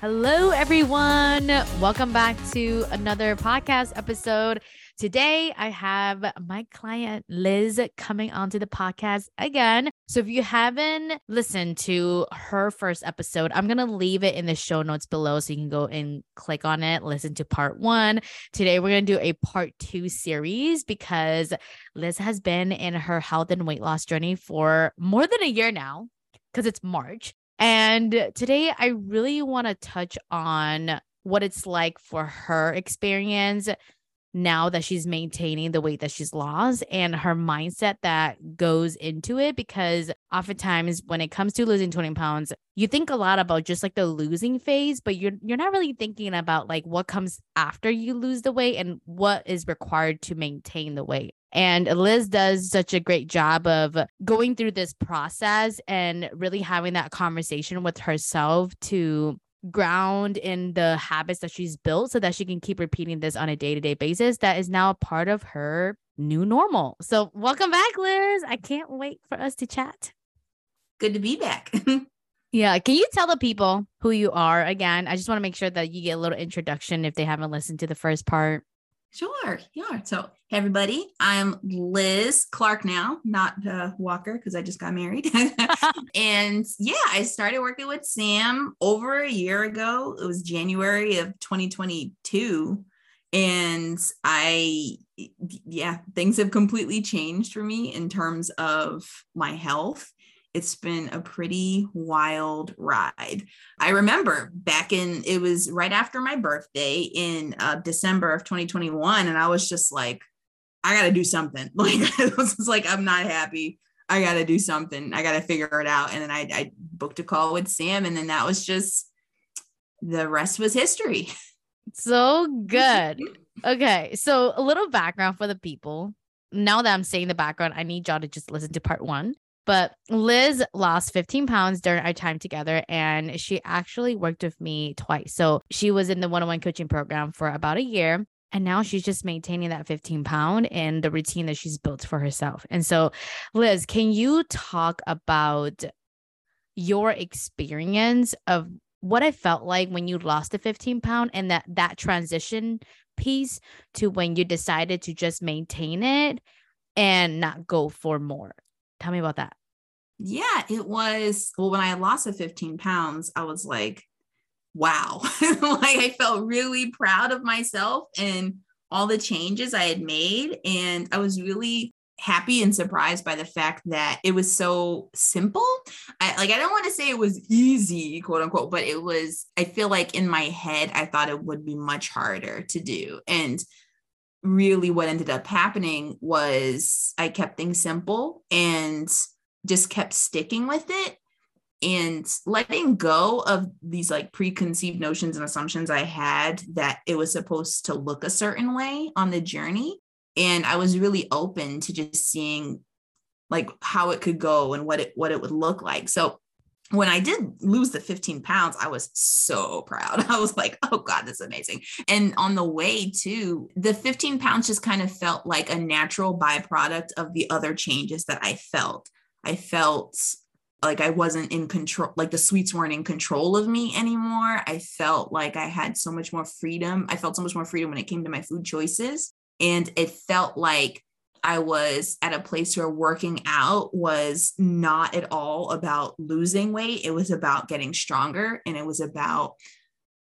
Hello, everyone. Welcome back to another podcast episode. Today, I have my client Liz coming onto the podcast again. So, if you haven't listened to her first episode, I'm going to leave it in the show notes below so you can go and click on it, listen to part one. Today, we're going to do a part two series because Liz has been in her health and weight loss journey for more than a year now because it's March. And today I really want to touch on what it's like for her experience now that she's maintaining the weight that she's lost and her mindset that goes into it because oftentimes when it comes to losing 20 pounds you think a lot about just like the losing phase but you're you're not really thinking about like what comes after you lose the weight and what is required to maintain the weight and Liz does such a great job of going through this process and really having that conversation with herself to ground in the habits that she's built so that she can keep repeating this on a day-to-day basis that is now a part of her new normal. So welcome back Liz. I can't wait for us to chat. Good to be back. yeah, can you tell the people who you are again? I just want to make sure that you get a little introduction if they haven't listened to the first part. Sure, yeah. So, hey everybody, I'm Liz Clark now, not Walker, because I just got married. and yeah, I started working with Sam over a year ago. It was January of 2022. And I, yeah, things have completely changed for me in terms of my health it's been a pretty wild ride. I remember back in, it was right after my birthday in uh, December of 2021. And I was just like, I got to do something. Like, I was like, I'm not happy. I got to do something. I got to figure it out. And then I, I booked a call with Sam. And then that was just the rest was history. So good. Okay. So, a little background for the people. Now that I'm saying the background, I need y'all to just listen to part one. But Liz lost 15 pounds during our time together, and she actually worked with me twice. So she was in the one on one coaching program for about a year. And now she's just maintaining that 15 pound and the routine that she's built for herself. And so, Liz, can you talk about your experience of what I felt like when you lost the 15 pound and that that transition piece to when you decided to just maintain it and not go for more? Tell me about that. Yeah, it was. Well, when I lost the 15 pounds, I was like, wow. like I felt really proud of myself and all the changes I had made. And I was really happy and surprised by the fact that it was so simple. I like I don't want to say it was easy, quote unquote, but it was I feel like in my head I thought it would be much harder to do. And really what ended up happening was I kept things simple and just kept sticking with it and letting go of these like preconceived notions and assumptions I had that it was supposed to look a certain way on the journey. And I was really open to just seeing like how it could go and what it what it would look like. So when I did lose the 15 pounds, I was so proud. I was like, oh God, this is amazing. And on the way to the 15 pounds just kind of felt like a natural byproduct of the other changes that I felt. I felt like I wasn't in control, like the sweets weren't in control of me anymore. I felt like I had so much more freedom. I felt so much more freedom when it came to my food choices. And it felt like I was at a place where working out was not at all about losing weight. It was about getting stronger and it was about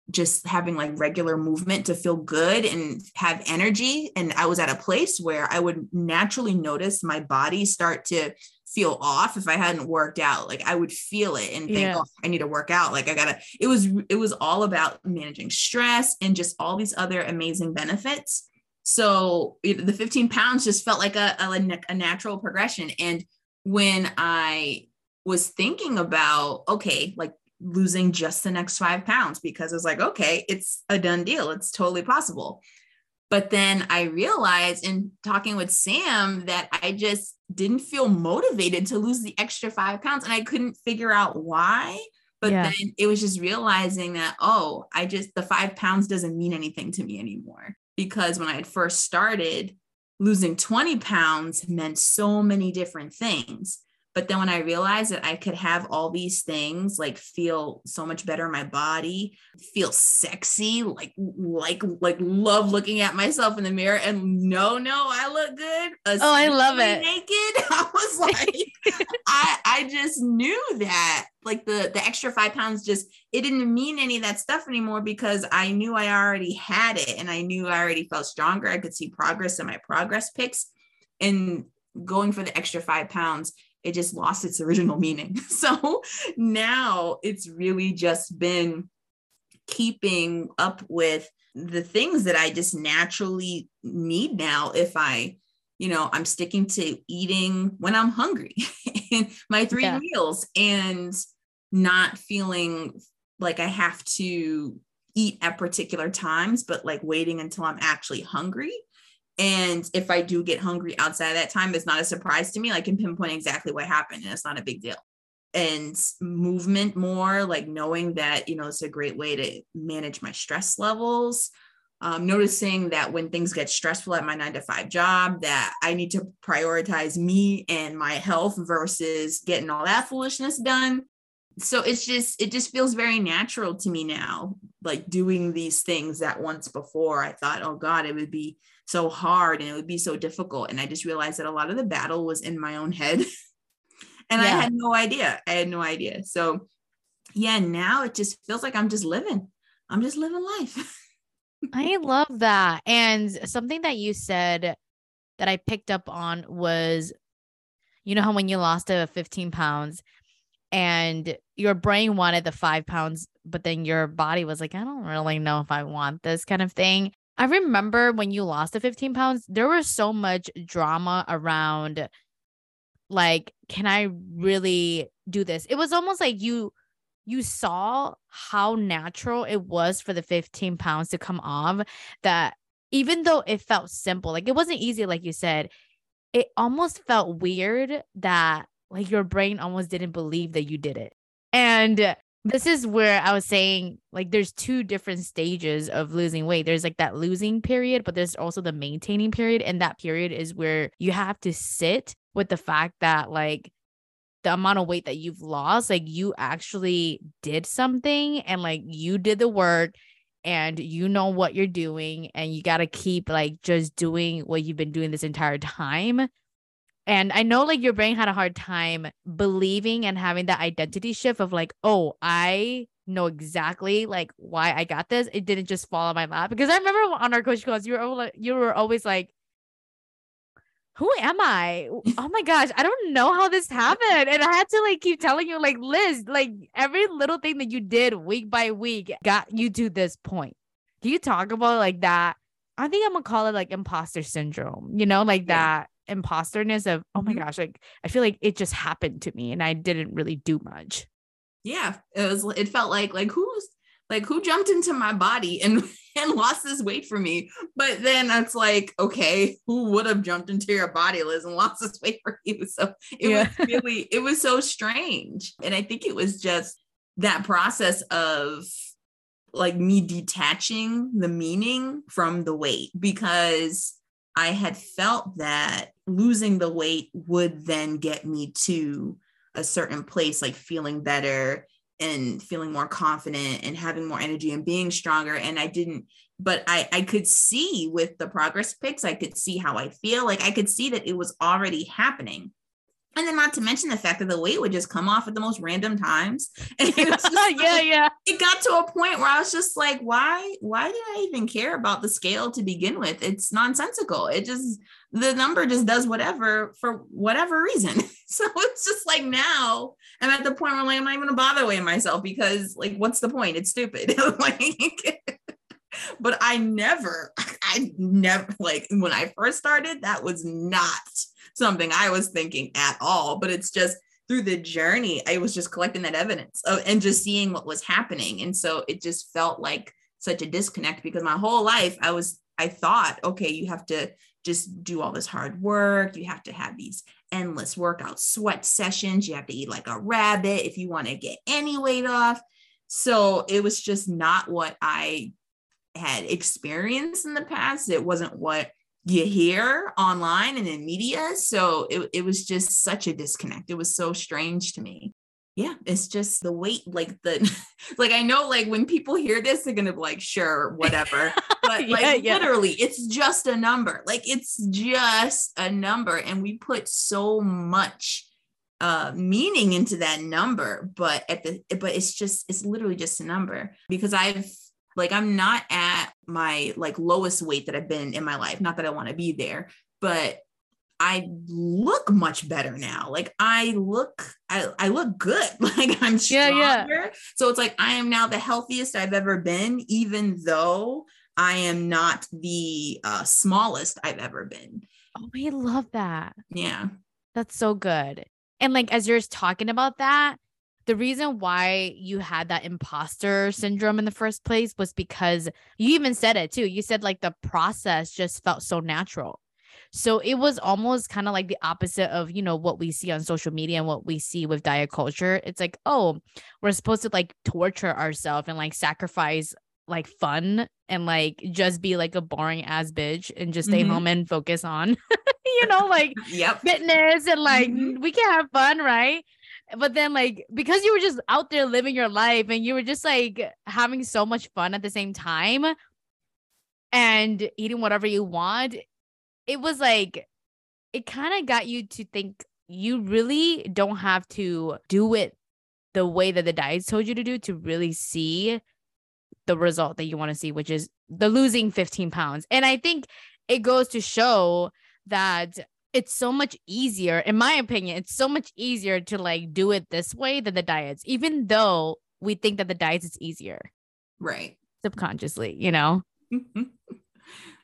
just having like regular movement to feel good and have energy. And I was at a place where I would naturally notice my body start to feel off if I hadn't worked out. Like I would feel it and think, yeah. oh, I need to work out. Like I gotta, it was, it was all about managing stress and just all these other amazing benefits so the 15 pounds just felt like a, a, a natural progression. And when I was thinking about, okay, like losing just the next five pounds, because I was like, okay, it's a done deal. It's totally possible. But then I realized in talking with Sam that I just didn't feel motivated to lose the extra five pounds and I couldn't figure out why. But yeah. then it was just realizing that, oh, I just, the five pounds doesn't mean anything to me anymore. Because when I had first started, losing 20 pounds meant so many different things. But then when I realized that I could have all these things, like feel so much better in my body, feel sexy, like like like love looking at myself in the mirror, and no, no, I look good. Oh, I love it. Naked, I was like, I I just knew that like the the extra five pounds just it didn't mean any of that stuff anymore because I knew I already had it, and I knew I already felt stronger. I could see progress in my progress pics, and going for the extra five pounds it just lost its original meaning. So now it's really just been keeping up with the things that I just naturally need now if I you know i'm sticking to eating when i'm hungry and my three yeah. meals and not feeling like i have to eat at particular times but like waiting until i'm actually hungry and if I do get hungry outside of that time, it's not a surprise to me. I can pinpoint exactly what happened and it's not a big deal. And movement more, like knowing that, you know, it's a great way to manage my stress levels. Um, noticing that when things get stressful at my nine to five job, that I need to prioritize me and my health versus getting all that foolishness done. So it's just, it just feels very natural to me now, like doing these things that once before I thought, oh God, it would be so hard and it would be so difficult. And I just realized that a lot of the battle was in my own head. and yeah. I had no idea. I had no idea. So yeah, now it just feels like I'm just living. I'm just living life. I love that. And something that you said that I picked up on was you know how when you lost a 15 pounds and your brain wanted the five pounds, but then your body was like, I don't really know if I want this kind of thing. I remember when you lost the 15 pounds, there was so much drama around like, can I really do this? It was almost like you you saw how natural it was for the 15 pounds to come off that even though it felt simple, like it wasn't easy, like you said, it almost felt weird that like your brain almost didn't believe that you did it. And this is where I was saying like there's two different stages of losing weight. There's like that losing period, but there's also the maintaining period. And that period is where you have to sit with the fact that like the amount of weight that you've lost, like you actually did something and like you did the work and you know what you're doing and you got to keep like just doing what you've been doing this entire time and I know like your brain had a hard time believing and having that identity shift of like, oh, I know exactly like why I got this. It didn't just fall on my lap. Because I remember on our coach calls, you were you were always like, who am I? Oh my gosh, I don't know how this happened. And I had to like keep telling you, like, Liz, like every little thing that you did week by week got you to this point. Can you talk about like that? I think I'm gonna call it like imposter syndrome, you know, like yeah. that imposterness of oh my mm-hmm. gosh like i feel like it just happened to me and i didn't really do much yeah it was it felt like like who's like who jumped into my body and and lost this weight for me but then it's like okay who would have jumped into your body liz and lost this weight for you so it yeah. was really it was so strange and i think it was just that process of like me detaching the meaning from the weight because I had felt that losing the weight would then get me to a certain place, like feeling better and feeling more confident and having more energy and being stronger. And I didn't, but I, I could see with the progress pics, I could see how I feel. Like I could see that it was already happening. And then not to mention the fact that the weight would just come off at the most random times. And it was like, yeah, yeah. It got to a point where I was just like, why, why did I even care about the scale to begin with? It's nonsensical. It just the number just does whatever for whatever reason. so it's just like now I'm at the point where I'm like, I'm not even gonna bother weighing myself because like what's the point? It's stupid. like but I never, I never like when I first started, that was not something I was thinking at all. But it's just through the journey, I was just collecting that evidence of, and just seeing what was happening. And so it just felt like such a disconnect because my whole life I was I thought, okay, you have to just do all this hard work. You have to have these endless workout sweat sessions. You have to eat like a rabbit if you want to get any weight off. So it was just not what I had experienced in the past. It wasn't what you hear online and in media. So it, it was just such a disconnect. It was so strange to me. Yeah, it's just the weight, like the, like I know, like when people hear this, they're gonna be like, sure, whatever. But yeah, like yeah. literally, it's just a number. Like it's just a number, and we put so much uh meaning into that number but at the but it's just it's literally just a number because i've like I'm not at my like lowest weight that I've been in my life. Not that I want to be there, but I look much better now. Like I look, I, I look good. Like I'm stronger. Yeah, yeah. So it's like I am now the healthiest I've ever been, even though I am not the uh, smallest I've ever been. Oh, I love that. Yeah. That's so good. And like as you're talking about that, the reason why you had that imposter syndrome in the first place was because you even said it too. You said like the process just felt so natural. So it was almost kind of like the opposite of, you know, what we see on social media and what we see with diet culture. It's like, oh, we're supposed to like torture ourselves and like sacrifice like fun and like just be like a boring ass bitch and just stay mm-hmm. home and focus on you know like yep. fitness and like mm-hmm. we can have fun right but then like because you were just out there living your life and you were just like having so much fun at the same time and eating whatever you want it was like it kind of got you to think you really don't have to do it the way that the diet told you to do to really see the result that you want to see which is the losing 15 pounds. And i think it goes to show that it's so much easier in my opinion it's so much easier to like do it this way than the diets even though we think that the diets is easier. Right. Subconsciously you know?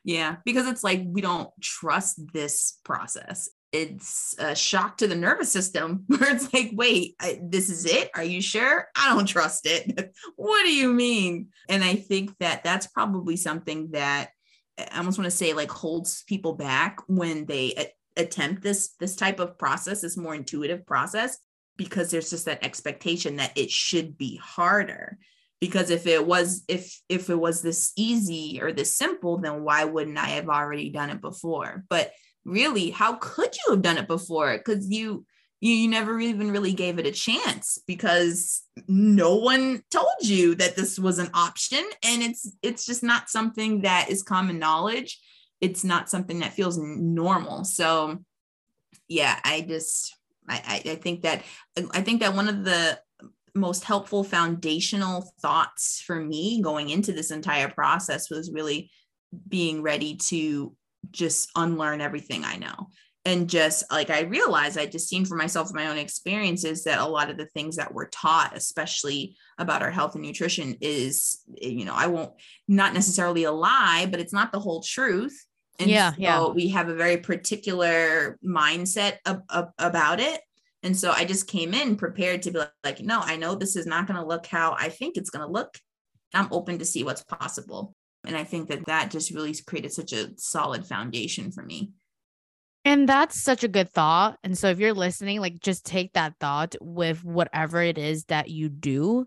Yeah because it's like we don't trust this process. It's a shock to the nervous system where it's like wait I, this is it? Are you sure? I don't trust it. What do you mean? And i think that that's probably something that I almost want to say like holds people back when they uh, attempt this this type of process this more intuitive process because there's just that expectation that it should be harder. Because if it was if if it was this easy or this simple then why wouldn't i have already done it before? But really how could you have done it before? Because you you, you never even really gave it a chance because no one told you that this was an option and it's it's just not something that is common knowledge it's not something that feels normal. So yeah, I just I, I think that I think that one of the most helpful foundational thoughts for me going into this entire process was really being ready to just unlearn everything I know. And just like I realized, I just seen for myself my own experiences that a lot of the things that we're taught, especially about our health and nutrition, is, you know, I won't, not necessarily a lie, but it's not the whole truth. And yeah, so yeah. we have a very particular mindset ab- ab- about it. And so I just came in prepared to be like, like no, I know this is not going to look how I think it's going to look. I'm open to see what's possible. And I think that that just really created such a solid foundation for me. And that's such a good thought. And so if you're listening, like just take that thought with whatever it is that you do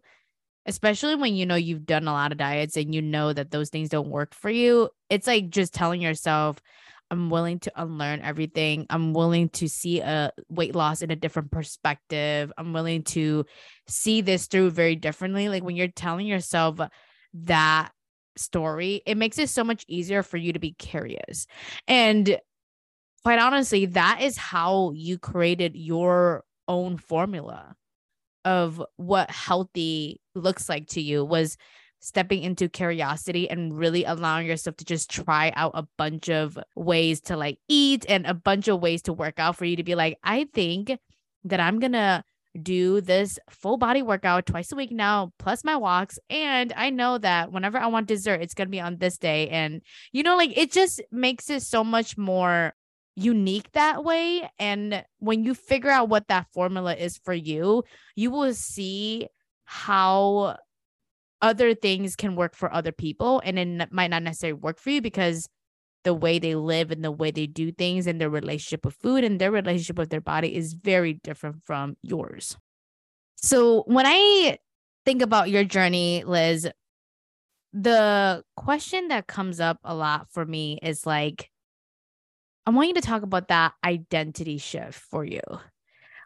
especially when you know you've done a lot of diets and you know that those things don't work for you it's like just telling yourself i'm willing to unlearn everything. I'm willing to see a weight loss in a different perspective. I'm willing to see this through very differently. Like when you're telling yourself that story it makes it so much easier for you to be curious. And quite honestly that is how you created your own formula of what healthy looks like to you was stepping into curiosity and really allowing yourself to just try out a bunch of ways to like eat and a bunch of ways to work out for you to be like, I think that I'm gonna do this full body workout twice a week now, plus my walks. And I know that whenever I want dessert, it's gonna be on this day. And you know, like it just makes it so much more unique that way. And when you figure out what that formula is for you, you will see how other things can work for other people and it might not necessarily work for you because the way they live and the way they do things and their relationship with food and their relationship with their body is very different from yours. So when I think about your journey, Liz, the question that comes up a lot for me is like, I want you to talk about that identity shift for you.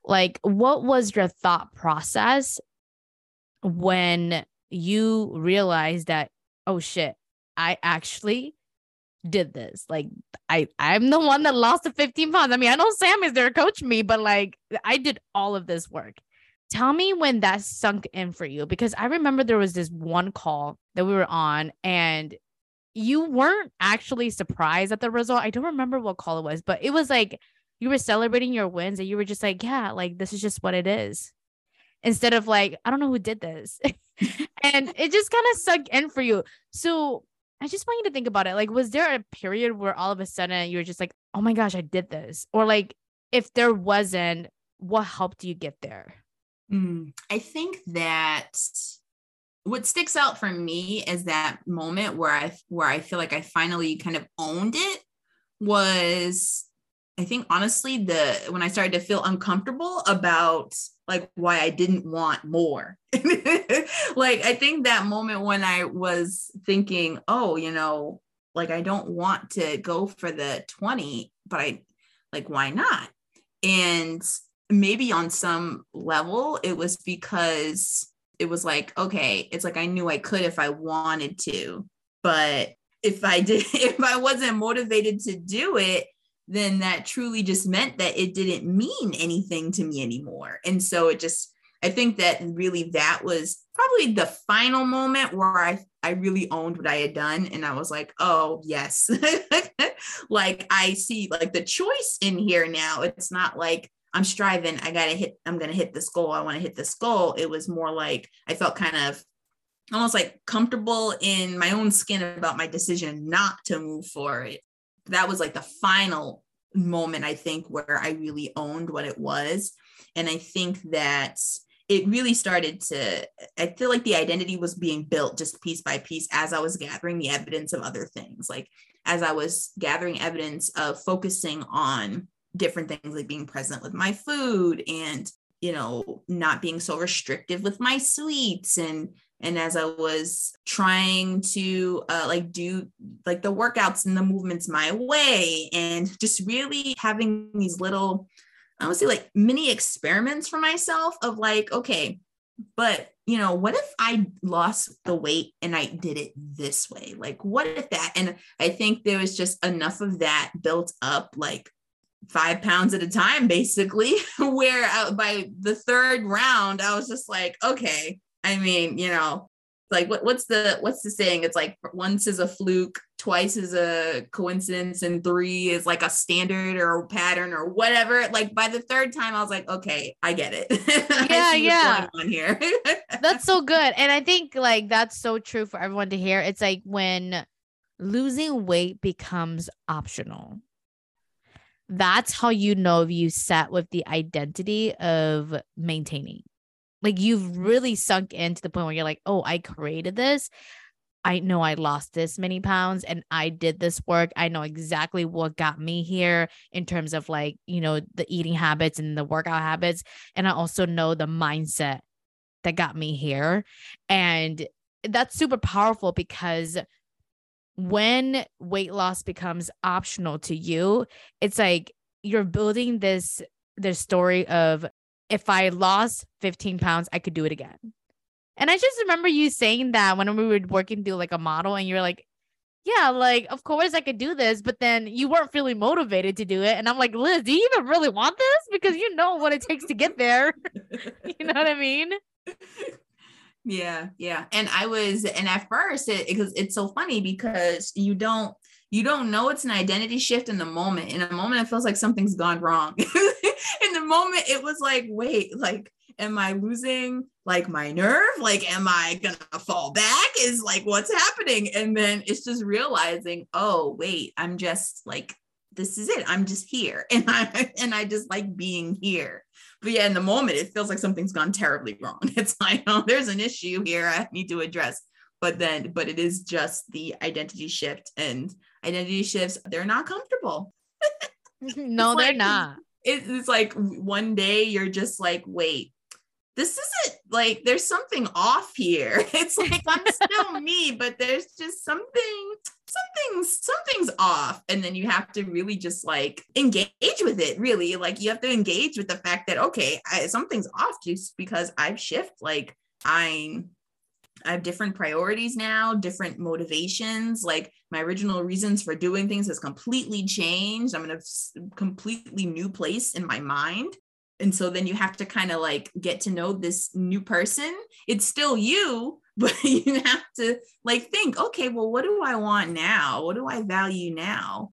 Like, what was your thought process when you realized that, oh shit, I actually did this. Like I I'm the one that lost the 15 pounds. I mean, I know Sam is there to coach me, but like I did all of this work. Tell me when that sunk in for you because I remember there was this one call that we were on and you weren't actually surprised at the result. I don't remember what call it was, but it was like you were celebrating your wins and you were just like, yeah, like this is just what it is. Instead of like, I don't know who did this. and it just kind of sunk in for you. So I just want you to think about it. Like, was there a period where all of a sudden you were just like, oh my gosh, I did this? Or like, if there wasn't, what helped you get there? Mm, I think that what sticks out for me is that moment where I where I feel like I finally kind of owned it was I think honestly the when I started to feel uncomfortable about like why I didn't want more. like I think that moment when I was thinking, oh, you know, like I don't want to go for the 20, but I like why not? And maybe on some level it was because it was like okay it's like i knew i could if i wanted to but if i did if i wasn't motivated to do it then that truly just meant that it didn't mean anything to me anymore. And so it just i think that really that was probably the final moment where i i really owned what i had done. And i was like oh yes. Like i see like the choice in here now. It's not like I'm striving. I gotta hit. I'm gonna hit this goal. I want to hit this goal. It was more like I felt kind of almost like comfortable in my own skin about my decision not to move forward. That was like the final moment I think where I really owned what it was, and I think that it really started to i feel like the identity was being built just piece by piece as i was gathering the evidence of other things like as i was gathering evidence of focusing on different things like being present with my food and you know not being so restrictive with my sweets. And and as i was trying to uh, like do like the workouts and the movements my way and just really having these little i would say like mini experiments for myself of like okay but you know what if i lost the weight and i did it this way? Like what if that? And i think there was just enough of that built up like five pounds at a time, basically. Where I, by the third round, I was just like, okay. I mean, you know, like what, what's the what's the saying? It's like once is a fluke, twice is a coincidence, and three is like a standard or a pattern or whatever. Like by the third time, I was like, okay, I get it. Yeah, yeah. on here. that's so good, and I think like that's so true for everyone to hear. It's like when losing weight becomes optional that's how you know if you set with the identity of maintaining. Like you've really sunk into the point where you're like, oh, I created this. I know I lost this many pounds and I did this work. I know exactly what got me here in terms of like, you know, the eating habits and the workout habits. And I also know the mindset that got me here. And that's super powerful because when weight loss becomes optional to you, it's like you're building this this story of if I lost 15 pounds, I could do it again. And I just remember you saying that when we were working through like a model, and you're like, yeah, like, of course I could do this, but then you weren't feeling motivated to do it. And I'm like, Liz, do you even really want this? Because you know what it takes to get there. you know what I mean? Yeah, yeah. And I was, and at first, it because it's so funny because you don't you don't know it's an identity shift in the moment. In a moment, it feels like something's gone wrong. in the moment, it was like, wait, like, am I losing like my nerve? Like, am I gonna fall back? Is like what's happening? And then it's just realizing, oh, wait, I'm just like, this is it. I'm just here. And I and I just like being here but yeah, in the moment, it feels like something's gone terribly wrong. It's like, oh, there's an issue here I need to address. But then, but it is just the identity shift. And identity shifts, they're not comfortable. no, they're not. It- It's like one day you're just like, wait, this isn't like there's something off here. It's like I'm still me, but there's just something, something's something's off. And then you have to really just like engage with it, really. Like you have to engage with the fact that okay, I, something's off just because I've shifted. Like I'm I have different priorities now, different motivations. Like my original reasons for doing things has completely changed. I'm in a completely new place in my mind. And so then you have to kind of like get to know this new person. It's still you, but you have to like think, okay, well, what do I want now? What do I value now?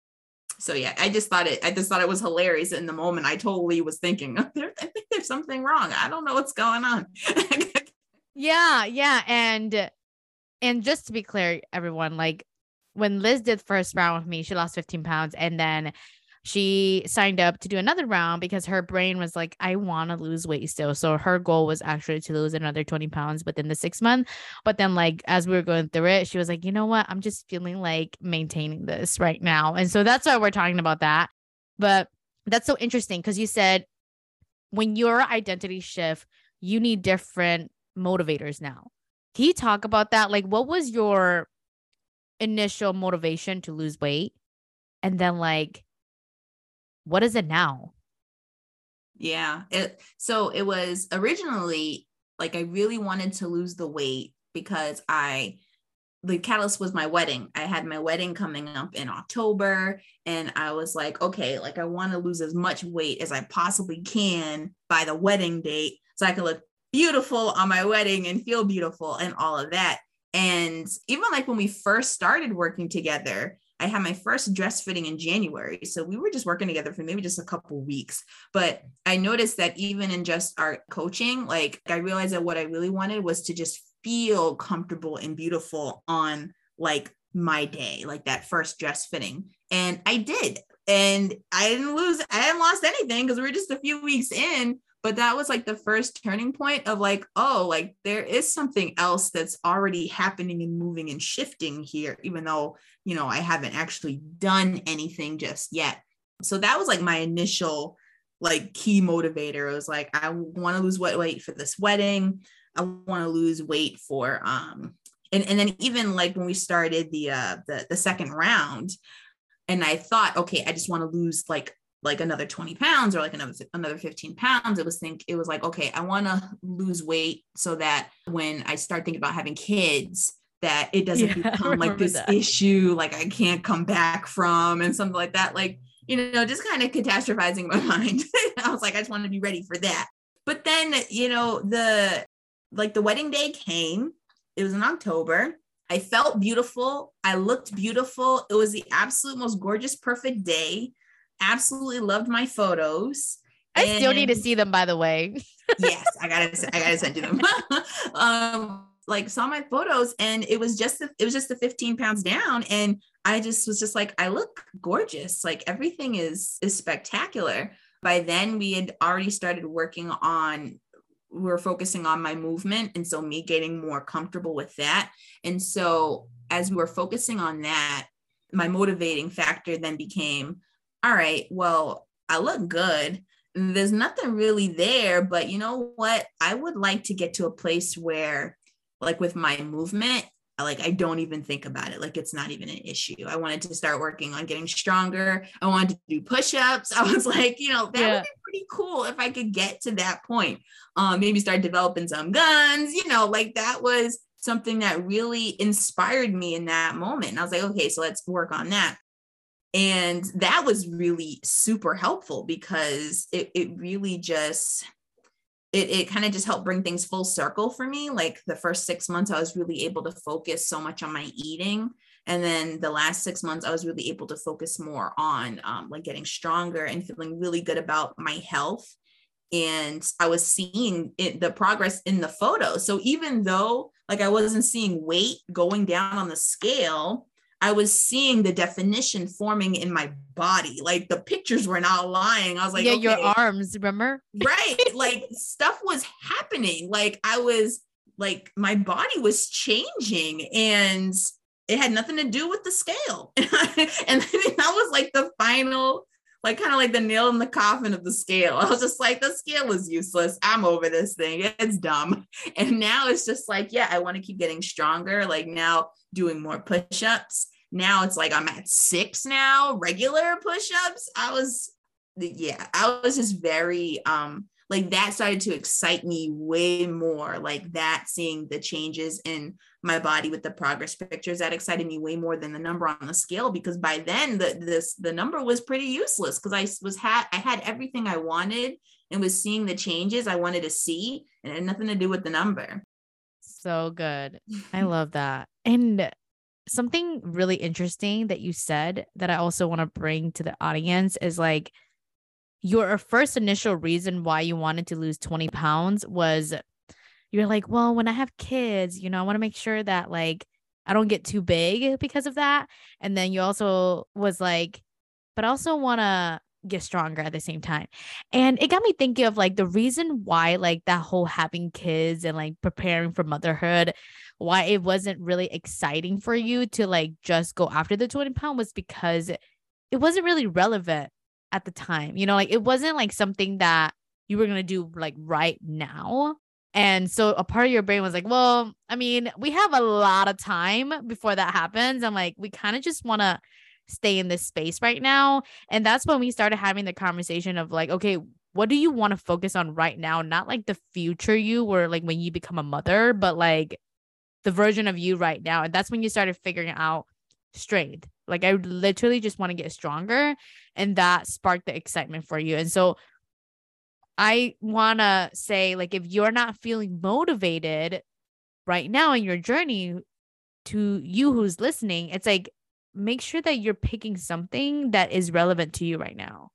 So yeah, I just thought it, I just thought it was hilarious in the moment. I totally was thinking, oh, I think there's something wrong. I don't know what's going on. Yeah, yeah, and and just to be clear, everyone, like when Liz did first round with me, she lost 15 pounds, and then she signed up to do another round because her brain was like, I want to lose weight still. So her goal was actually to lose another 20 pounds within the six month. But then, like, as we were going through it, she was like, you know what? I'm just feeling like maintaining this right now. And so that's why we're talking about that. But that's so interesting because you said when your identity shift, you need different motivators now. Can you talk about that? Like, what was your initial motivation to lose weight? And then, like, what is it now? Yeah. It, so it was originally like I really wanted to lose the weight because I, the catalyst was my wedding. I had my wedding coming up in October and I was like, okay, like I want to lose as much weight as I possibly can by the wedding date so I can look beautiful on my wedding and feel beautiful and all of that. And even like when we first started working together, I had my first dress fitting in January. So we were just working together for maybe just a couple weeks. But I noticed that even in just our coaching, like I realized that what I really wanted was to just feel comfortable and beautiful on like my day, like that first dress fitting. And I did. And I didn't lose, I hadn't lost anything because we were just a few weeks in. But that was like the first turning point of like, oh, like there is something else that's already happening and moving and shifting here, even though you know, I haven't actually done anything just yet. So that was like my initial like key motivator. It was like I want to lose weight for this wedding. I want to lose weight for um and and then even like when we started the uh the the second round and I thought okay, I just want to lose like like another 20 pounds or like another another 15 pounds it was think it was like okay i want to lose weight so that when i start thinking about having kids that it doesn't Yeah, become like this that. issue like I can't come back from and something like that. Like, you know, just kind of catastrophizing my mind. I was like, I just want to be ready for that. But then, you know, the like the wedding day came, it was in October. I felt beautiful. I looked beautiful. It was the absolute most gorgeous, perfect day. Absolutely loved my photos. I still need to see them, by the way. yes, I gotta I gotta send you them. um, like saw my photos and it was just the, it was just the 15 pounds down and I just was just like I look gorgeous. Like everything is is spectacular. By then we had already started working on we were focusing on my movement and so me getting more comfortable with that. And so as we were focusing on that, my motivating factor then became all right, well, I look good. There's nothing really there but you know what? I would like to get to a place where like with my movement like i don't even think about it. Like it's not even an issue. I wanted to start working on getting stronger. I wanted to do push-ups. I was like you know that Yeah. would be pretty cool if i could get to that point. Um maybe start developing some guns you know like that was something that really inspired me in that moment. And i was like okay so let's work on that and that was really super helpful because it, it really just it, it kind of just helped bring things full circle for me. Like the first six months i was really able to focus so much on my eating. And then the last six months i was really able to focus more on um, like getting stronger and feeling really good about my health. And i was seeing it, the progress in the photos. So even though like i wasn't seeing weight going down on the scale I was seeing the definition forming in my body. Like the pictures were not lying. I was like, yeah, okay, your arms, remember? right. Like stuff was happening. Like I was like my body was changing and it had nothing to do with the scale. and that was like the final, like kind of like the nail in the coffin of the scale. I was just like, the scale is useless. I'm over this thing. It's dumb. And now it's just like, yeah, I want to keep getting stronger. Like now doing more push-ups. Now it's like I'm at six now, regular push-ups. I was, yeah, I was just very um like that started to excite me way more like that seeing the changes in my body with the progress pictures that excited me way more than the number on the scale because by then the this the number was pretty useless because i was had i had everything i wanted and was seeing the changes i wanted to see and it had nothing to do with the number so good i love that and something really interesting that you said that i also want to bring to the audience is like your first initial reason why you wanted to lose 20 pounds was you're like, well, when I have kids, you know, I want to make sure that like I don't get too big because of that. And then you also was like, but I also want to get stronger at the same time. And it got me thinking of like the reason why like that whole having kids and like preparing for motherhood, why it wasn't really exciting for you to like just go after the 20 pound was because it wasn't really relevant at the time. You know, like it wasn't like something that you were going to do like right now. And so a part of your brain was like, well, I mean, we have a lot of time before that happens. I'm like, we kind of just want to stay in this space right now. And that's when we started having the conversation of like, okay, what do you want to focus on right now? Not like the future you or like when you become a mother, but like the version of you right now. And that's when you started figuring out strength. Like I literally just want to get stronger. And that sparked the excitement for you. And so I want to say, like, if you're not feeling motivated right now in your journey to you who's listening, it's like, make sure that you're picking something that is relevant to you right now.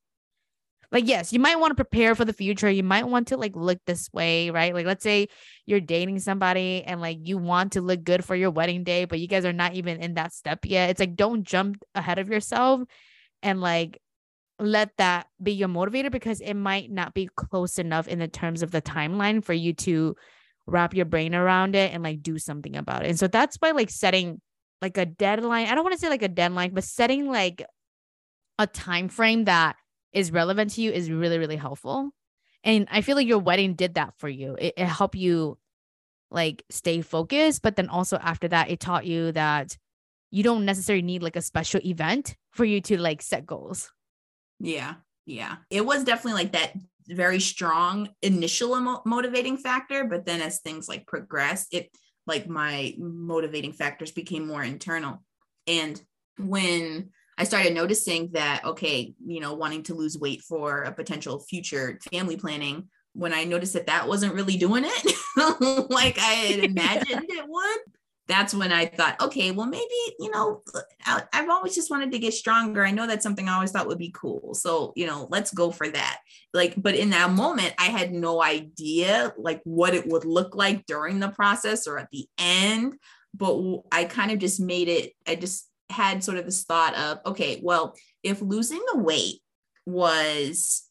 Like yes you might want to prepare for the future. You might want to like look this way right? Like let's say you're dating somebody and like you want to look good for your wedding day but you guys are not even in that step yet. It's like don't jump ahead of yourself and like let that be your motivator because it might not be close enough in the terms of the timeline for you to wrap your brain around it and like do something about it. And so that's why like setting like a deadline i don't want to say like a deadline but setting like a time frame that is relevant to you is really, really helpful. And I feel like your wedding did that for you. It, it helped you like stay focused, but then also after that, it taught you that you don't necessarily need like a special event for you to like set goals. Yeah. Yeah. It was definitely like that very strong initial motivating factor. But then as things like progressed, it like my motivating factors became more internal. And when I started noticing that, okay, you know, wanting to lose weight for a potential future family planning, when I noticed that that wasn't really doing it like I had imagined it would, that's when I thought, okay, well, maybe, you know, I've always just wanted to get stronger. I know that's something I always thought would be cool. So, you know, let's go for that. Like, but in that moment, I had no idea like what it would look like during the process or at the end. But I kind of just made it, I just had sort of this thought of, okay, well, if losing the weight was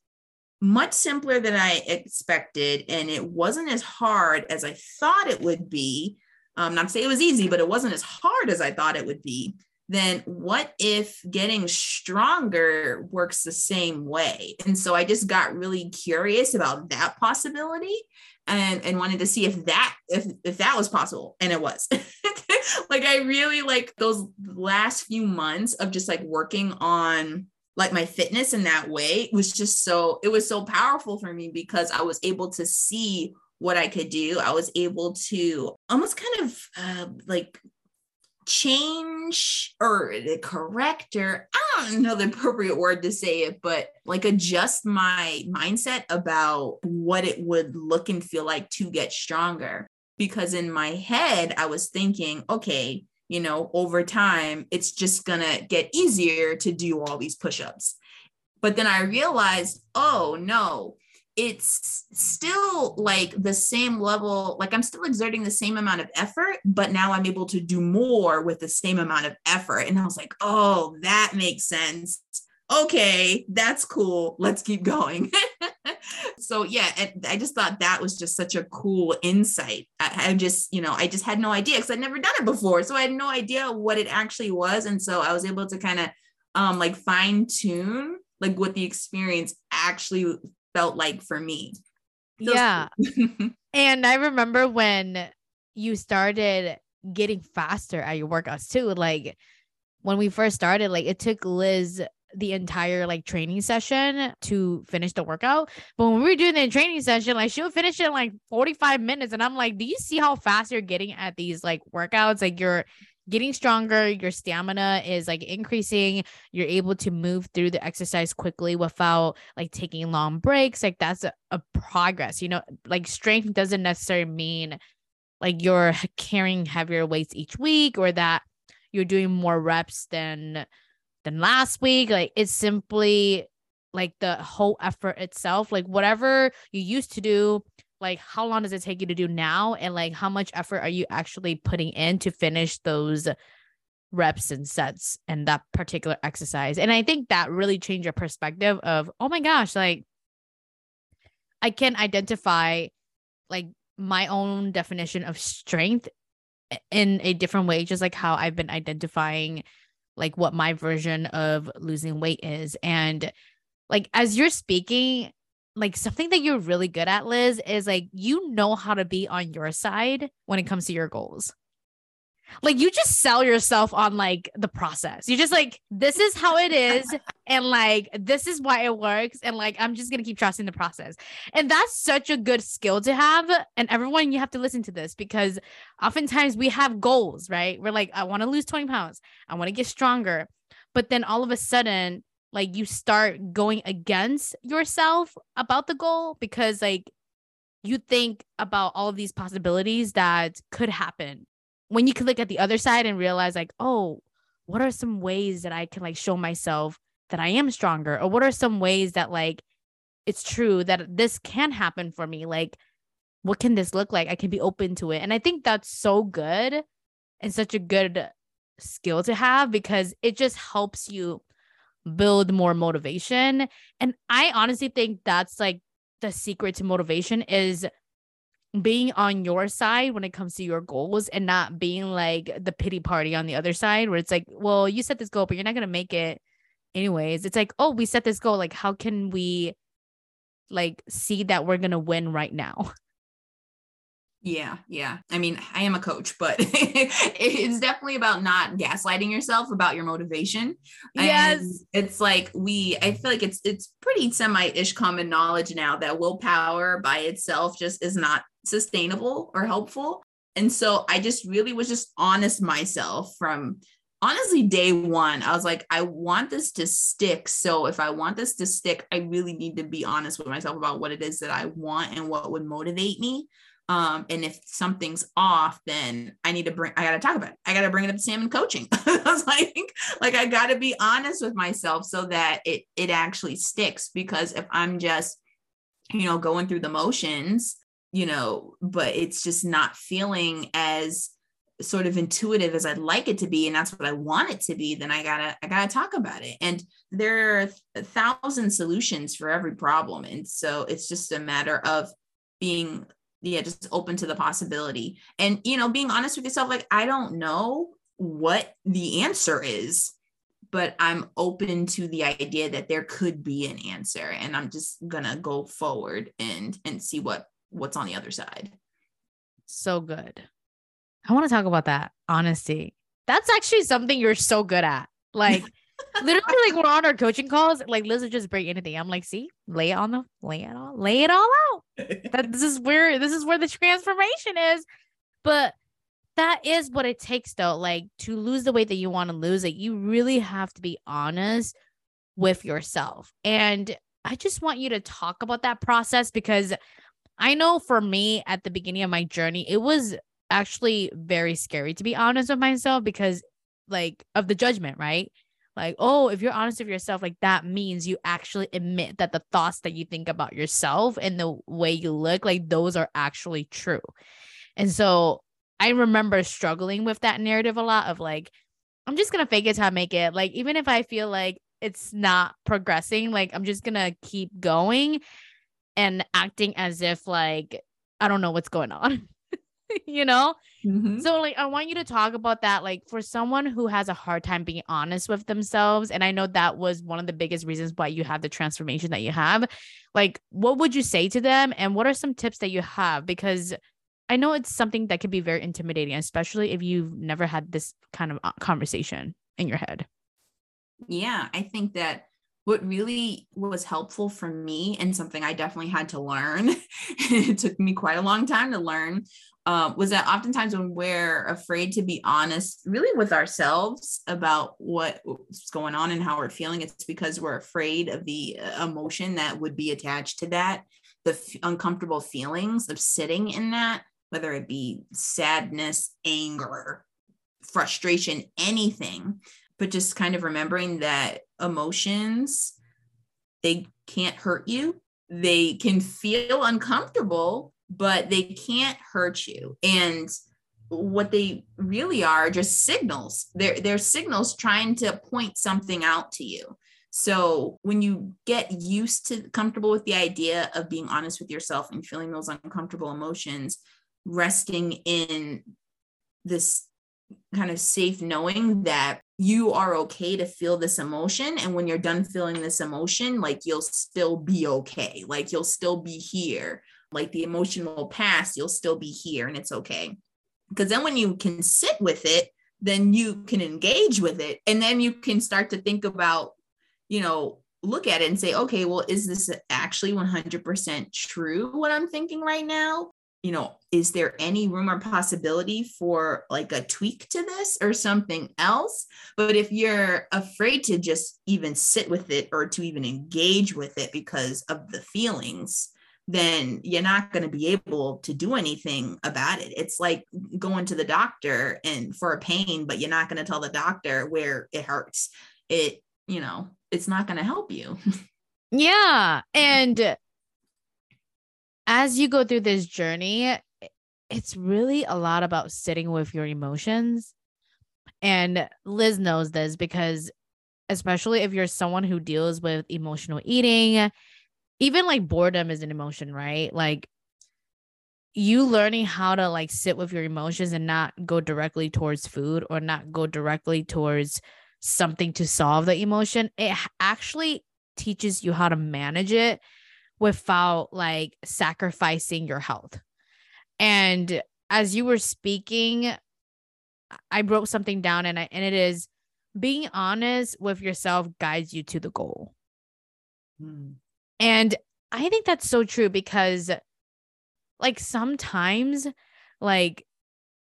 much simpler than I expected and it wasn't as hard as I thought it would be, um, not to say it was easy, but it wasn't as hard as I thought it would be, then what if getting stronger works the same way? And so I just got really curious about that possibility and and wanted to see if that if if that was possible. And it was. Like i really like those last few months of just like working on like my fitness in that way was just so it was so powerful for me because i was able to see what i could do i was able to almost kind of uh, like change or the corrector i don't know the appropriate word to say it but like adjust my mindset about what it would look and feel like to get stronger. Because in my head i was thinking okay you know over time it's just gonna get easier to do all these push-ups. But then i realized oh no it's still like the same level like i'm still exerting the same amount of effort but now i'm able to do more with the same amount of effort and i was like oh that makes sense okay that's cool let's keep going So yeah, and I just thought that was just such a cool insight. I, I just, you know, I just had no idea because I'd never done it before. So I had no idea what it actually was. And so I was able to kind of um like fine tune like what the experience actually felt like for me. Yeah. and I remember when you started getting faster at your workouts too. Like when we first started, like it took Liz the entire like training session to finish the workout. But when we were doing the training session, like she'll finish it in like 45 minutes. And I'm like, do you see how fast you're getting at these like workouts? Like you're getting stronger, your stamina is like increasing, you're able to move through the exercise quickly without like taking long breaks. Like that's a, a progress, you know, like strength doesn't necessarily mean like you're carrying heavier weights each week or that you're doing more reps than than last week. Like it's simply like the whole effort itself, like whatever you used to do, like how long does it take you to do now? And like how much effort are you actually putting in to finish those reps and sets and that particular exercise? And I think that really changed your perspective of, oh my gosh, like I can identify like my own definition of strength in a different way, just like how I've been identifying like what my version of losing weight is. And like as you're speaking, like something that you're really good at, Liz, is like you know how to be on your side when it comes to your goals. Like you just sell yourself on like the process. You're just like, this is how it is. and like, this is why it works. And like, I'm just going to keep trusting the process. And that's such a good skill to have. And everyone, you have to listen to this because oftentimes we have goals, right? We're like, I want to lose 20 pounds. I want to get stronger. But then all of a sudden, like you start going against yourself about the goal because like you think about all these possibilities that could happen. When you can look at the other side and realize like oh what are some ways that i can like show myself that i am stronger? Or what are some ways that like it's true that this can happen for me? Like what can this look like? I can be open to it. And i think that's so good and such a good skill to have because it just helps you build more motivation. And I honestly think that's like the secret to motivation is being on your side when it comes to your goals and not being like the pity party on the other side where it's like, well, you set this goal, but you're not going to make it anyways. It's like, oh, we set this goal. Like, how can we like see that we're going to win right now? Yeah, yeah. I mean, I am a coach, but it's definitely about not gaslighting yourself about your motivation. Yes. And it's like we I feel like it's it's pretty semi-ish common knowledge now that willpower by itself just is not sustainable or helpful. And so I just really was just honest myself from honestly day one i was like i want this to stick so if i want this to stick i really need to be honest with myself about what it is that i want and what would motivate me um, and if something's off, then I need to bring, I got to talk about it. I got to bring it up to Sam in coaching. I was like, like, I got to be honest with myself so that it, it actually sticks. Because if I'm just, you know, going through the motions, you know, but it's just not feeling as sort of intuitive as I'd like it to be, and that's what I want it to be, then I gotta, I gotta talk about it. And there are a thousand solutions for every problem. And so it's just a matter of being yeah just open to the possibility. And you know being honest with yourself like i don't know what the answer is but i'm open to the idea that there could be an answer and i'm just gonna go forward and and see what what's on the other side. So good. I want to talk about that honesty. That's actually something you're so good at. Like literally like we're on our coaching calls like liz would just bring anything. I'm like see lay it on the lay it all lay it all out that this is where this is where the transformation is. But that is what it takes though like to lose the weight that you want to lose like you really have to be honest with yourself. And i just want you to talk about that process because i know for me at the beginning of my journey it was actually very scary to be honest with myself because like of the judgment right like oh if you're honest with yourself like that means you actually admit that the thoughts that you think about yourself and the way you look like those are actually true and so i remember struggling with that narrative a lot of like i'm just gonna fake it till i make it like even if i feel like it's not progressing like i'm just gonna keep going and acting as if like I don't know what's going on. you know? Mm-hmm. So like I want you to talk about that like for someone who has a hard time being honest with themselves and I know that was one of the biggest reasons why you have the transformation that you have. Like what would you say to them and what are some tips that you have because I know it's something that can be very intimidating especially if you've never had this kind of uh, conversation in your head. Yeah, I think that what really was helpful for me and something I definitely had to learn, it took me quite a long time to learn, uh, was that oftentimes when we're afraid to be honest, really with ourselves about what's going on and how we're feeling, it's because we're afraid of the uh, emotion that would be attached to that, the f- uncomfortable feelings of sitting in that, whether it be sadness, anger, frustration, anything but just kind of remembering that emotions they can't hurt you. They can feel uncomfortable but they can't hurt you. And what they really are just signals. They're, they're signals trying to point something out to you. So when you get used to comfortable with the idea of being honest with yourself and feeling those uncomfortable emotions resting in this kind of safe knowing that you are okay to feel this emotion. And when you're done feeling this emotion like you'll still be okay. Like you'll still be here. Like the emotion will pass you'll still be here and it's okay. Because then when you can sit with it then you can engage with it. And then you can start to think about you know look at it and say okay well is this actually 100% true what i'm thinking right now you know, is there any room or possibility for like a tweak to this or something else? But if you're afraid to just even sit with it or to even engage with it because of the feelings, then you're not going to be able to do anything about it. It's like going to the doctor and for a pain, but you're not going to tell the doctor where it hurts. It, you know, it's not going to help you. Yeah. And as you go through this journey, it's really a lot about sitting with your emotions. And Liz knows this because, especially if you're someone who deals with emotional eating, even like boredom is an emotion, right? Like you learning how to like sit with your emotions and not go directly towards food or not go directly towards something to solve the emotion, it actually teaches you how to manage it without like sacrificing your health. And as you were speaking, I wrote something down and I and it is being honest with yourself guides you to the goal. Mm. And I think that's so true because like sometimes like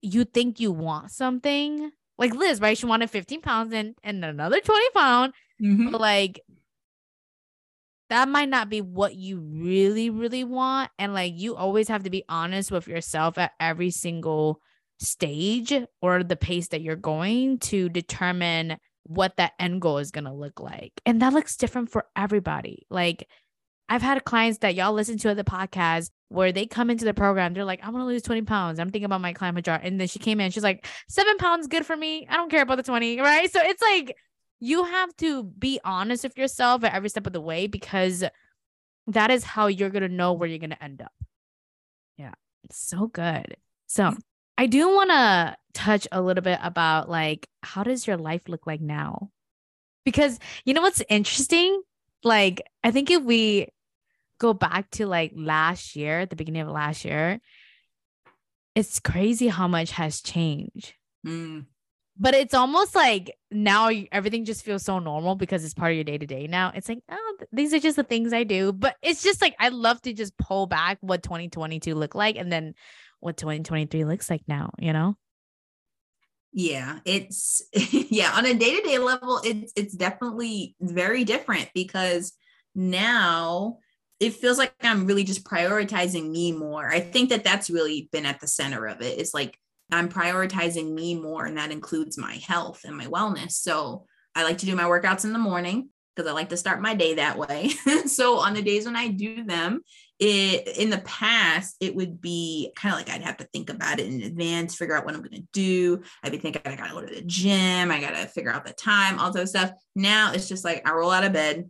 you think you want something like Liz, right? She wanted 15 pounds and, and another 20 pound. Mm-hmm. But like that might not be what you really, really want. And like you always have to be honest with yourself at every single stage or the pace that you're going to determine what that end goal is going to look like. And that looks different for everybody. Like I've had clients that y'all listen to at the podcast where they come into the program, they're like, I want to lose 20 pounds. I'm thinking about my client Hajar. And then she came in, she's like, seven pounds good for me. I don't care about the 20. Right. So it's like you have to be honest with yourself at every step of the way because that is how you're going to know where you're going to end up. Yeah, so good. So, I do want to touch a little bit about like how does your life look like now? Because you know what's interesting? Like I think if we go back to like last year, the beginning of last year, it's crazy how much has changed. Mm but it's almost like now everything just feels so normal because it's part of your day to day now. It's like, oh, these are just the things I do. But it's just like, I love to just pull back what 2022 looked like and then what 2023 looks like now, you know? Yeah, it's, yeah, on a day to day level, it's, it's definitely very different because now it feels like I'm really just prioritizing me more. I think that that's really been at the center of it. It's like, I'm prioritizing me more, and that includes my health and my wellness. So I like to do my workouts in the morning because I like to start my day that way. so on the days when I do them, it in the past it would be kind of like I'd have to think about it in advance, figure out what I'm going to do. I'd be thinking I got to go to the gym, I got to figure out the time, all those stuff. Now it's just like I roll out of bed,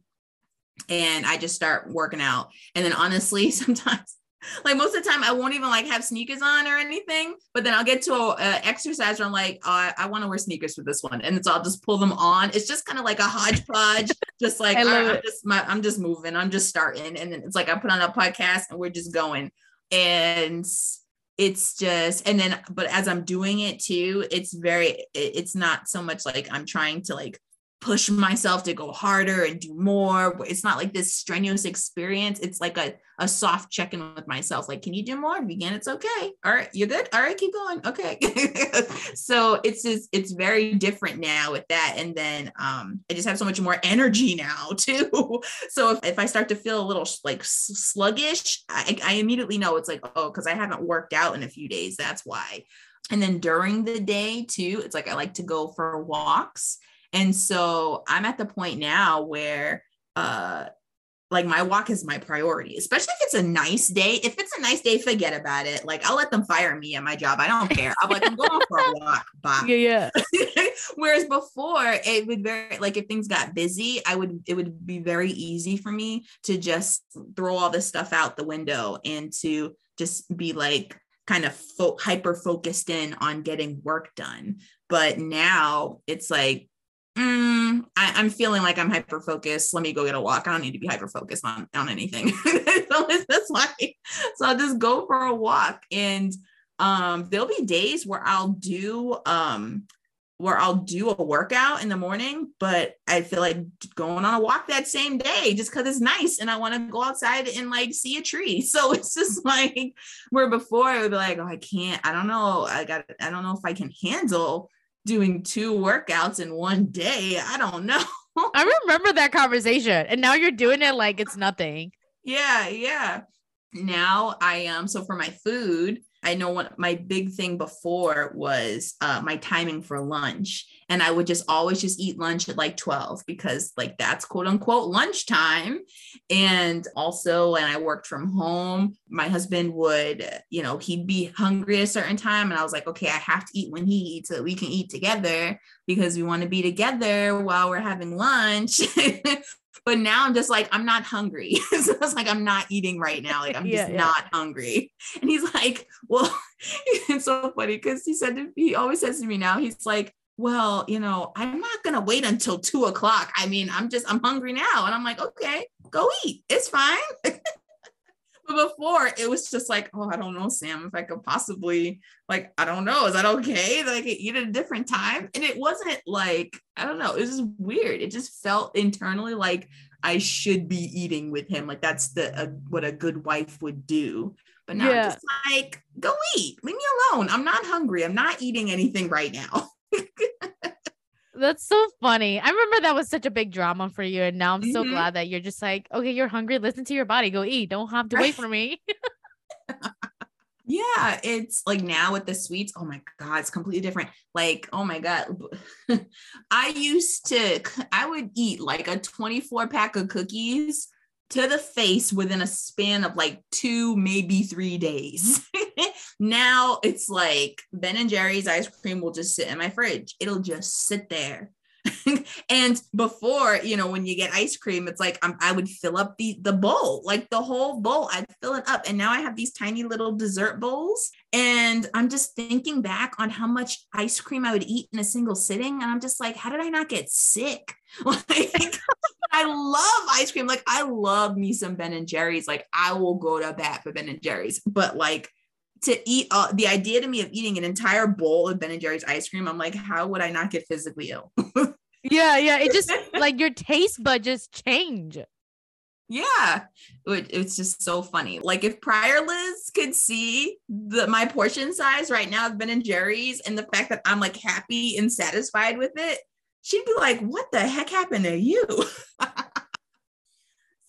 and I just start working out. And then honestly, sometimes like most of the time I won't even like have sneakers on or anything, but then I'll get to a, a exercise where I'm like, oh, I, I want to wear sneakers for this one. And so I'll just pull them on. It's just kind of like a hodgepodge, just like, I'm just, my, I'm just moving, I'm just starting. And then it's like, I put on a podcast and we're just going. And it's just, and then, but as I'm doing it too, it's very, it's not so much like I'm trying to like push myself to go harder and do more. It's not like this strenuous experience. It's like a, a soft check-in with myself. Like, can you do more? Begin, it's okay. All right, you're good. All right, keep going. Okay. so it's just it's very different now with that. And then um I just have so much more energy now too. so if, if I start to feel a little like sluggish, I, I immediately know it's like, oh, because I haven't worked out in a few days. That's why. And then during the day too, it's like I like to go for walks and so I'm at the point now where uh like my walk is my priority, especially if it's a nice day. If it's a nice day, forget about it. Like I'll let them fire me at my job. I don't care. I'm like, I'm going for a walk. Bye. Yeah, yeah. Whereas before it would very like if things got busy, I would it would be very easy for me to just throw all this stuff out the window and to just be like kind of fo- hyper focused in on getting work done. But now it's like mm, I, am feeling like I'm hyper focused. Let me go get a walk. I don't need to be hyper focused on, on anything. so that's why. So I'll just go for a walk. And um, there'll be days where I'll do um where I'll do a workout in the morning, but I feel like going on a walk that same day just because it's nice and I want to go outside and like see a tree. So it's just like where before it would be like, oh, I can't, I don't know. I got I don't know if I can handle doing two workouts in one day. I don't know. I remember that conversation. And now you're doing it like it's nothing. Yeah, yeah. Now I am um, so for my food, I know what my big thing before was uh, my timing for lunch. And I would just always just eat lunch at like 12 because like that's quote unquote lunchtime. And also when I worked from home, my husband would, you know, he'd be hungry at a certain time. And I was like, okay, I have to eat when he eats so that we can eat together because we want to be together while we're having lunch. but now I'm just like, I'm not hungry. so it's like, I'm not eating right now. Like, I'm just yeah. not hungry. And he's like, well, it's so funny because he said, to, he always says to me now, he's like, well, you know, I'm not going to wait until two o'clock. I mean, I'm just, I'm hungry now. And I'm like, okay, go eat. It's fine. But before it was just like, oh, I don't know, Sam, if I could possibly, like, I don't know, is that okay? that I Like, eat at a different time. And it wasn't like, I don't know, it was just weird. It just felt internally like I should be eating with him. Like, that's the uh, what a good wife would do. But now yeah. I'm just like, go eat, leave me alone. I'm not hungry. I'm not eating anything right now. That's so funny. I remember that was such a big drama for you. And now I'm so mm-hmm. glad that you're just like, okay, you're hungry. Listen to your body. Go eat. Don't have to wait for me. yeah. It's like now with the sweets. Oh my God. It's completely different. Like, oh my God. I used to, I would eat like a 24 pack of cookies to the face within a span of like two, maybe three days. now it's like Ben and Jerry's ice cream will just sit in my fridge. It'll just sit there. and before, you know, when you get ice cream, it's like um, I would fill up the the bowl, like the whole bowl. I'd fill it up, and now I have these tiny little dessert bowls. And I'm just thinking back on how much ice cream I would eat in a single sitting, and I'm just like, how did I not get sick? Like I love ice cream. Like I love me some Ben and Jerry's. Like I will go to bat for Ben and Jerry's. But like to eat uh, the idea to me of eating an entire bowl of Ben and Jerry's ice cream, I'm like, how would I not get physically ill? yeah, yeah. It just like your taste bud just change. Yeah, it, it's just so funny. Like if prior Liz could see the my portion size right now of Ben and Jerry's and the fact that I'm like happy and satisfied with it, she'd be like, "What the heck happened to you?"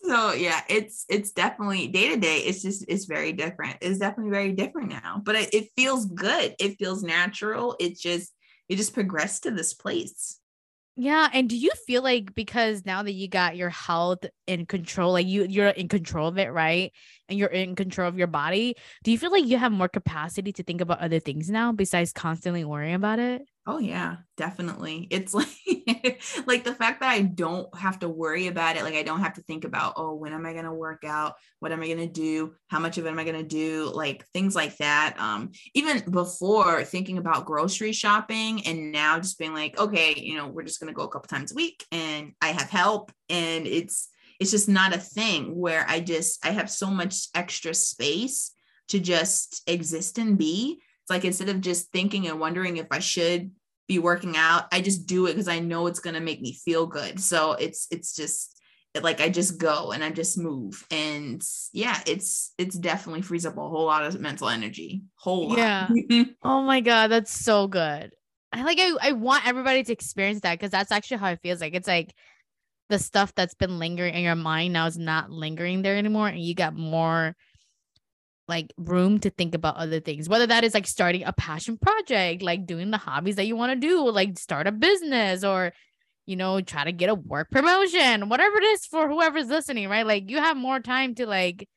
so yeah, it's it's definitely day to day. It's just it's very different. It's definitely very different now, but it, it feels good. It feels natural. It just it just progressed to this place. Yeah, and do you feel like because now that you got your health in control, like you you're in control of it, right? And you're in control of your body, do you feel like you have more capacity to think about other things now besides constantly worrying about it? Oh yeah, definitely. It's like like the fact that I don't have to worry about it. Like I don't have to think about, oh, when am I going to work out? What am I going to do? How much of it am I going to do? Like things like that. Um even before thinking about grocery shopping and now just being like, okay, you know, we're just going to go a couple times a week and I have help and it's it's just not a thing where I just I have so much extra space to just exist and be. It's like instead of just thinking and wondering if I should be working out i just do it because i know it's going to make me feel good. So it's it's just like i just go and i just move and yeah it's it's definitely frees up a whole lot of mental energy. Whole lot. yeah. Oh my god that's so good. I like i, I want everybody to experience that because that's actually how it feels like. It's like the stuff that's been lingering in your mind now is not lingering there anymore and you got more like room to think about other things whether that is like starting a passion project like doing the hobbies that you want to do like start a business or you know try to get a work promotion whatever it is for whoever's listening right? Like you have more time to like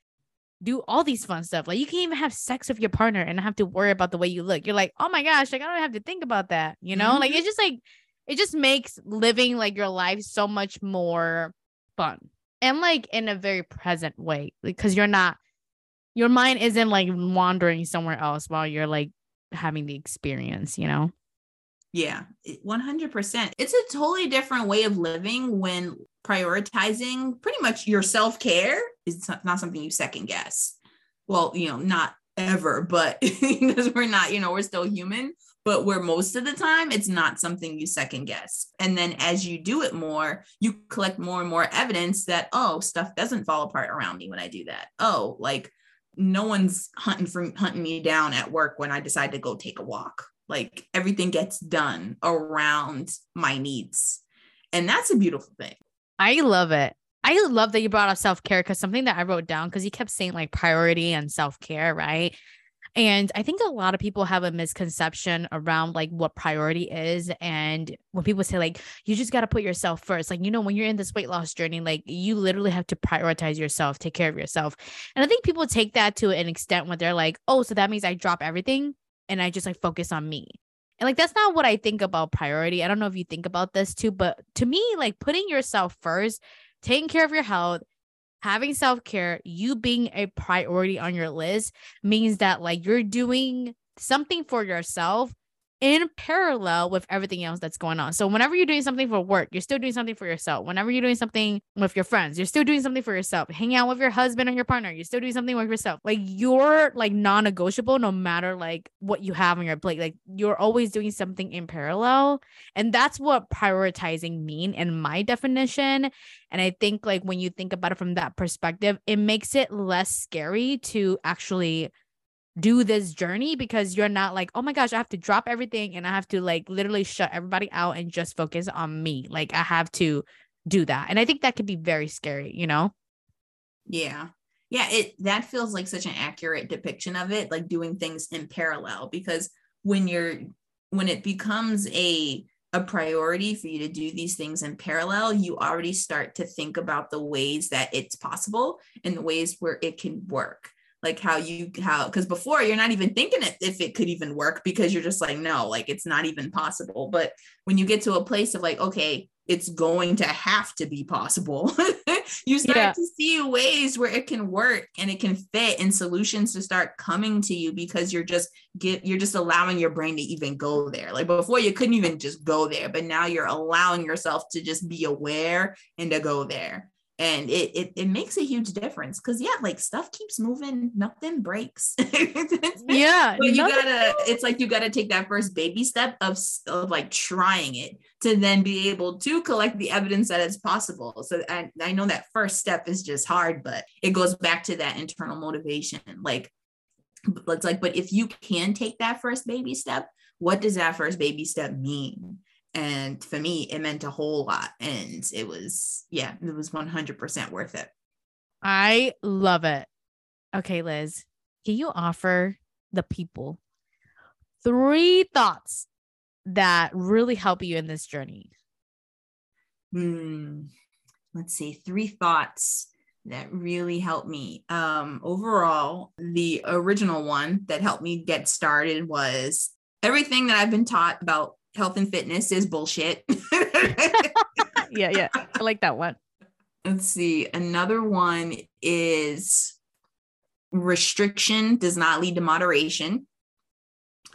do all these fun stuff. Like you can even have sex with your partner and not have to worry about the way you look. You're like oh my gosh like i don't have to think about that you know? Mm-hmm. like it's just like it just makes living like your life so much more fun and like in a very present way because you're not your mind isn't like wandering somewhere else while you're like having the experience, you know? Yeah, 100%. It's a totally different way of living when prioritizing pretty much your self care is not something you second guess. Well, you know, not ever, but because we're not, you know, we're still human, but where most of the time it's not something you second guess. And then as you do it more, you collect more and more evidence that, oh, stuff doesn't fall apart around me when I do that. Oh, like no one's hunting for hunting me down at work when I decide to go take a walk. Like everything gets done around my needs. And that's a beautiful thing. I love it. I love that you brought up self care because something that I wrote down because you kept saying like priority and self care, right? And I think a lot of people have a misconception around like what priority is. And when people say, like, you just got to put yourself first, like, you know, when you're in this weight loss journey, like, you literally have to prioritize yourself, take care of yourself. And I think people take that to an extent when they're like, oh, so that means I drop everything and I just like focus on me. And like, that's not what I think about priority. I don't know if you think about this too, but to me, like, putting yourself first, taking care of your health, having self care, you being a priority on your list means that like you're doing something for yourself in parallel with everything else that's going on. So whenever you're doing something for work, you're still doing something for yourself. Whenever you're doing something with your friends, you're still doing something for yourself. Hanging out with your husband or your partner, you're still doing something with yourself. Like you're like non-negotiable no matter like what you have on your plate. Like you're always doing something in parallel. And that's what prioritizing mean in my definition. And I think like when you think about it from that perspective, it makes it less scary to actually do this journey because you're not like, oh my gosh, I have to drop everything and I have to like literally shut everybody out and just focus on me. Like I have to do that. And I think that could be very scary, you know? Yeah. Yeah, it that feels like such an accurate depiction of it, like doing things in parallel because when you're when it becomes a a priority for you to do these things in parallel, you already start to think about the ways that it's possible and the ways where it can work like how you how because before you're not even thinking it if it could even work because you're just like no like it's not even possible. But when you get to a place of like okay it's going to have to be possible you start yeah. to see ways where it can work and it can fit and solutions to start coming to you because you're just get you're just allowing your brain to even go there. Like before you couldn't even just go there but now you're allowing yourself to just be aware and to go there and it it, it makes a huge difference because yeah like stuff keeps moving nothing breaks. Yeah but you gotta it's like you gotta take that first baby step of, of like trying it to then be able to collect the evidence that it's possible. So I, I know that first step is just hard but it goes back to that internal motivation like it's like but if you can take that first baby step what does that first baby step mean and for me it meant a whole lot and it was yeah it was 100% worth it. I love it. Okay liz can you offer the people three thoughts that really help you in this journey? Hmm let's see three thoughts that really helped me. Um overall the original one that helped me get started was everything that i've been taught about health and fitness is bullshit. yeah, yeah. I like that one. Let's see. Another one is restriction does not lead to moderation.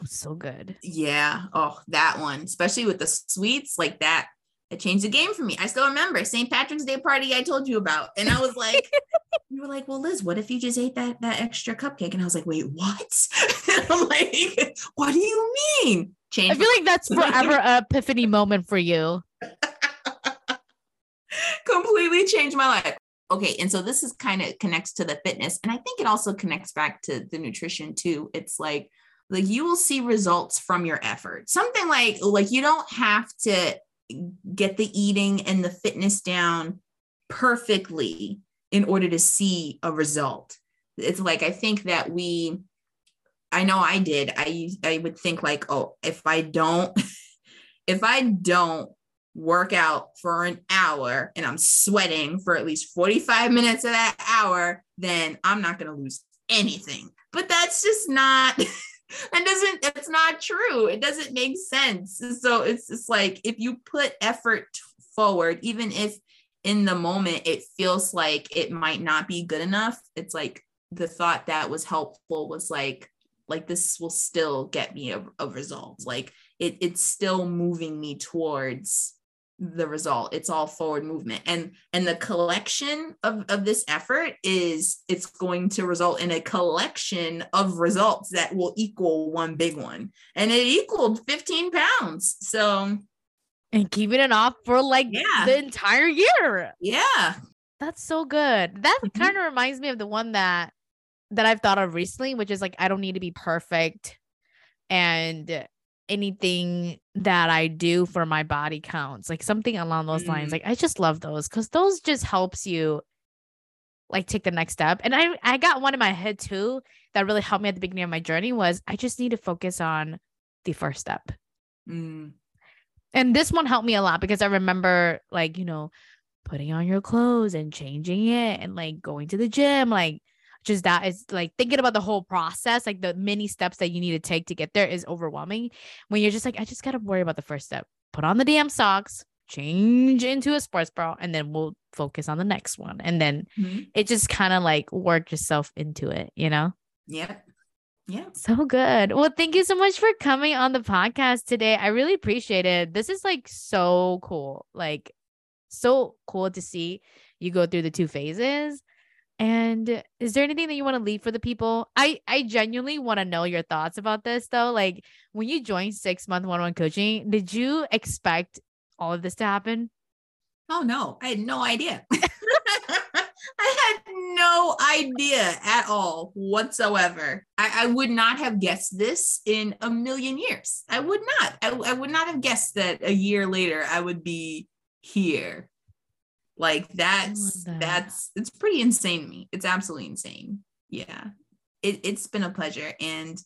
So good. Yeah. Oh, that one, especially with the sweets like that. It changed the game for me. I still remember St. Patrick's Day party I told you about. And I was like, you were like, well, Liz, what if you just ate that that extra cupcake? And I was like, wait, what? I'm like, what do you mean? Change. I feel like that's forever an epiphany moment for you. Completely changed my life. Okay, and so this is kind of connects to the fitness, and I think it also connects back to the nutrition too. It's like like you will see results from your effort. Something like like you don't have to get the eating and the fitness down perfectly in order to see a result. It's like I think that we I know I did. I I would think like, oh, if I don't if I don't work out for an hour and I'm sweating for at least 45 minutes of that hour, then I'm not going to lose anything. But that's just not that doesn't that's not true. It doesn't make sense. So it's just like if you put effort forward even if in the moment it feels like it might not be good enough it's like the thought that was helpful was like like this will still get me a, a result. Like it, it's still moving me towards the result. It's all forward movement. And and the collection of of this effort is it's going to result in a collection of results that will equal one big one. And it equaled 15 pounds. So and keeping it off for like yeah. the entire year. Yeah. That's so good. That mm-hmm. kind of reminds me of the one that that i've thought of recently which is like i don't need to be perfect and anything that I do for my body counts, like something along those mm. lines. Like I just love those because those just helps you like take the next step. And I I got one in my head too that really helped me at the beginning of my journey was I just need to focus on the first step. Mm. And this one helped me a lot because I remember like, you know, putting on your clothes and changing it and like going to the gym, like just that is like thinking about the whole process, like the many steps that you need to take to get there is overwhelming. When you're just like, I just got to worry about the first step, put on the damn socks, change into a sports bra, and then we'll focus on the next one. And then mm-hmm. it just kind of like work yourself into it, you know? Yeah. Yeah. So good. Well, thank you so much for coming on the podcast today. I really appreciate it. This is like so cool. Like, so cool to see you go through the two phases and is there anything that you want to leave for the people? I I genuinely want to know your thoughts about this though. Like when you joined six month one on one coaching, did you expect all of this to happen? Oh no, I had no idea. I had no idea at all whatsoever. I, I, would not have guessed this in a million years. I would not. I, I would not have guessed that a year later I would be here like that's that. that's it's pretty insane to me. It's absolutely insane. Yeah. It, it's been a pleasure. And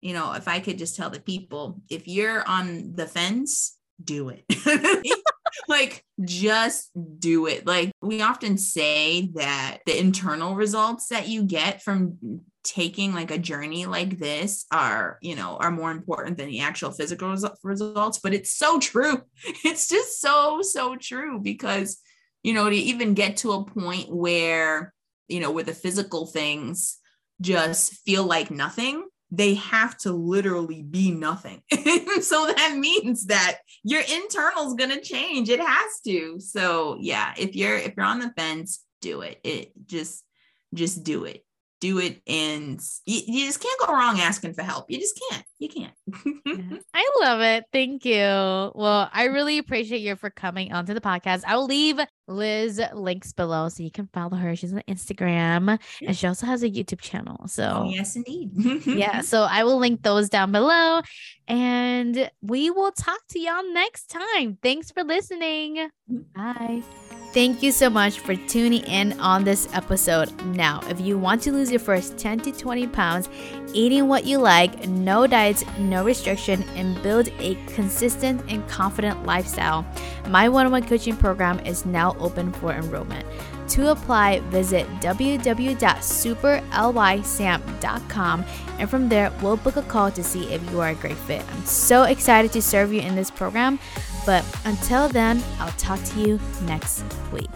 you know, if I could just tell the people, if you're on the fence, do it. like just do it. Like we often say that the internal results that you get from taking like a journey like this are, you know, are more important than the actual physical results, but it's so true. It's just so so true because you know, to even get to a point where, you know, where the physical things just feel like nothing, they have to literally be nothing. so that means that your internal is going to change. It has to. So, yeah, if you're if you're on the fence, do it. It just just do it do it and you, you, just can't go wrong asking for help you just can't you can't. I love it. Thank you. Well i really appreciate you for coming onto the podcast. I will leave liz links below so you can follow her. She's on instagram and she also has a youtube channel so oh, yes indeed. Yeah so i will link those down below and we will talk to y'all next time. Thanks for listening. Bye. Thank you so much for tuning in on this episode. Now, if you want to lose your first 10 to 20 pounds, eating what you like, no diets, no restriction, and build a consistent and confident lifestyle, my one on one coaching program is now open for enrollment. To apply, visit www.superlysam.com and from there, we'll book a call to see if you are a great fit. I'm so excited to serve you in this program, but until then, I'll talk to you next week.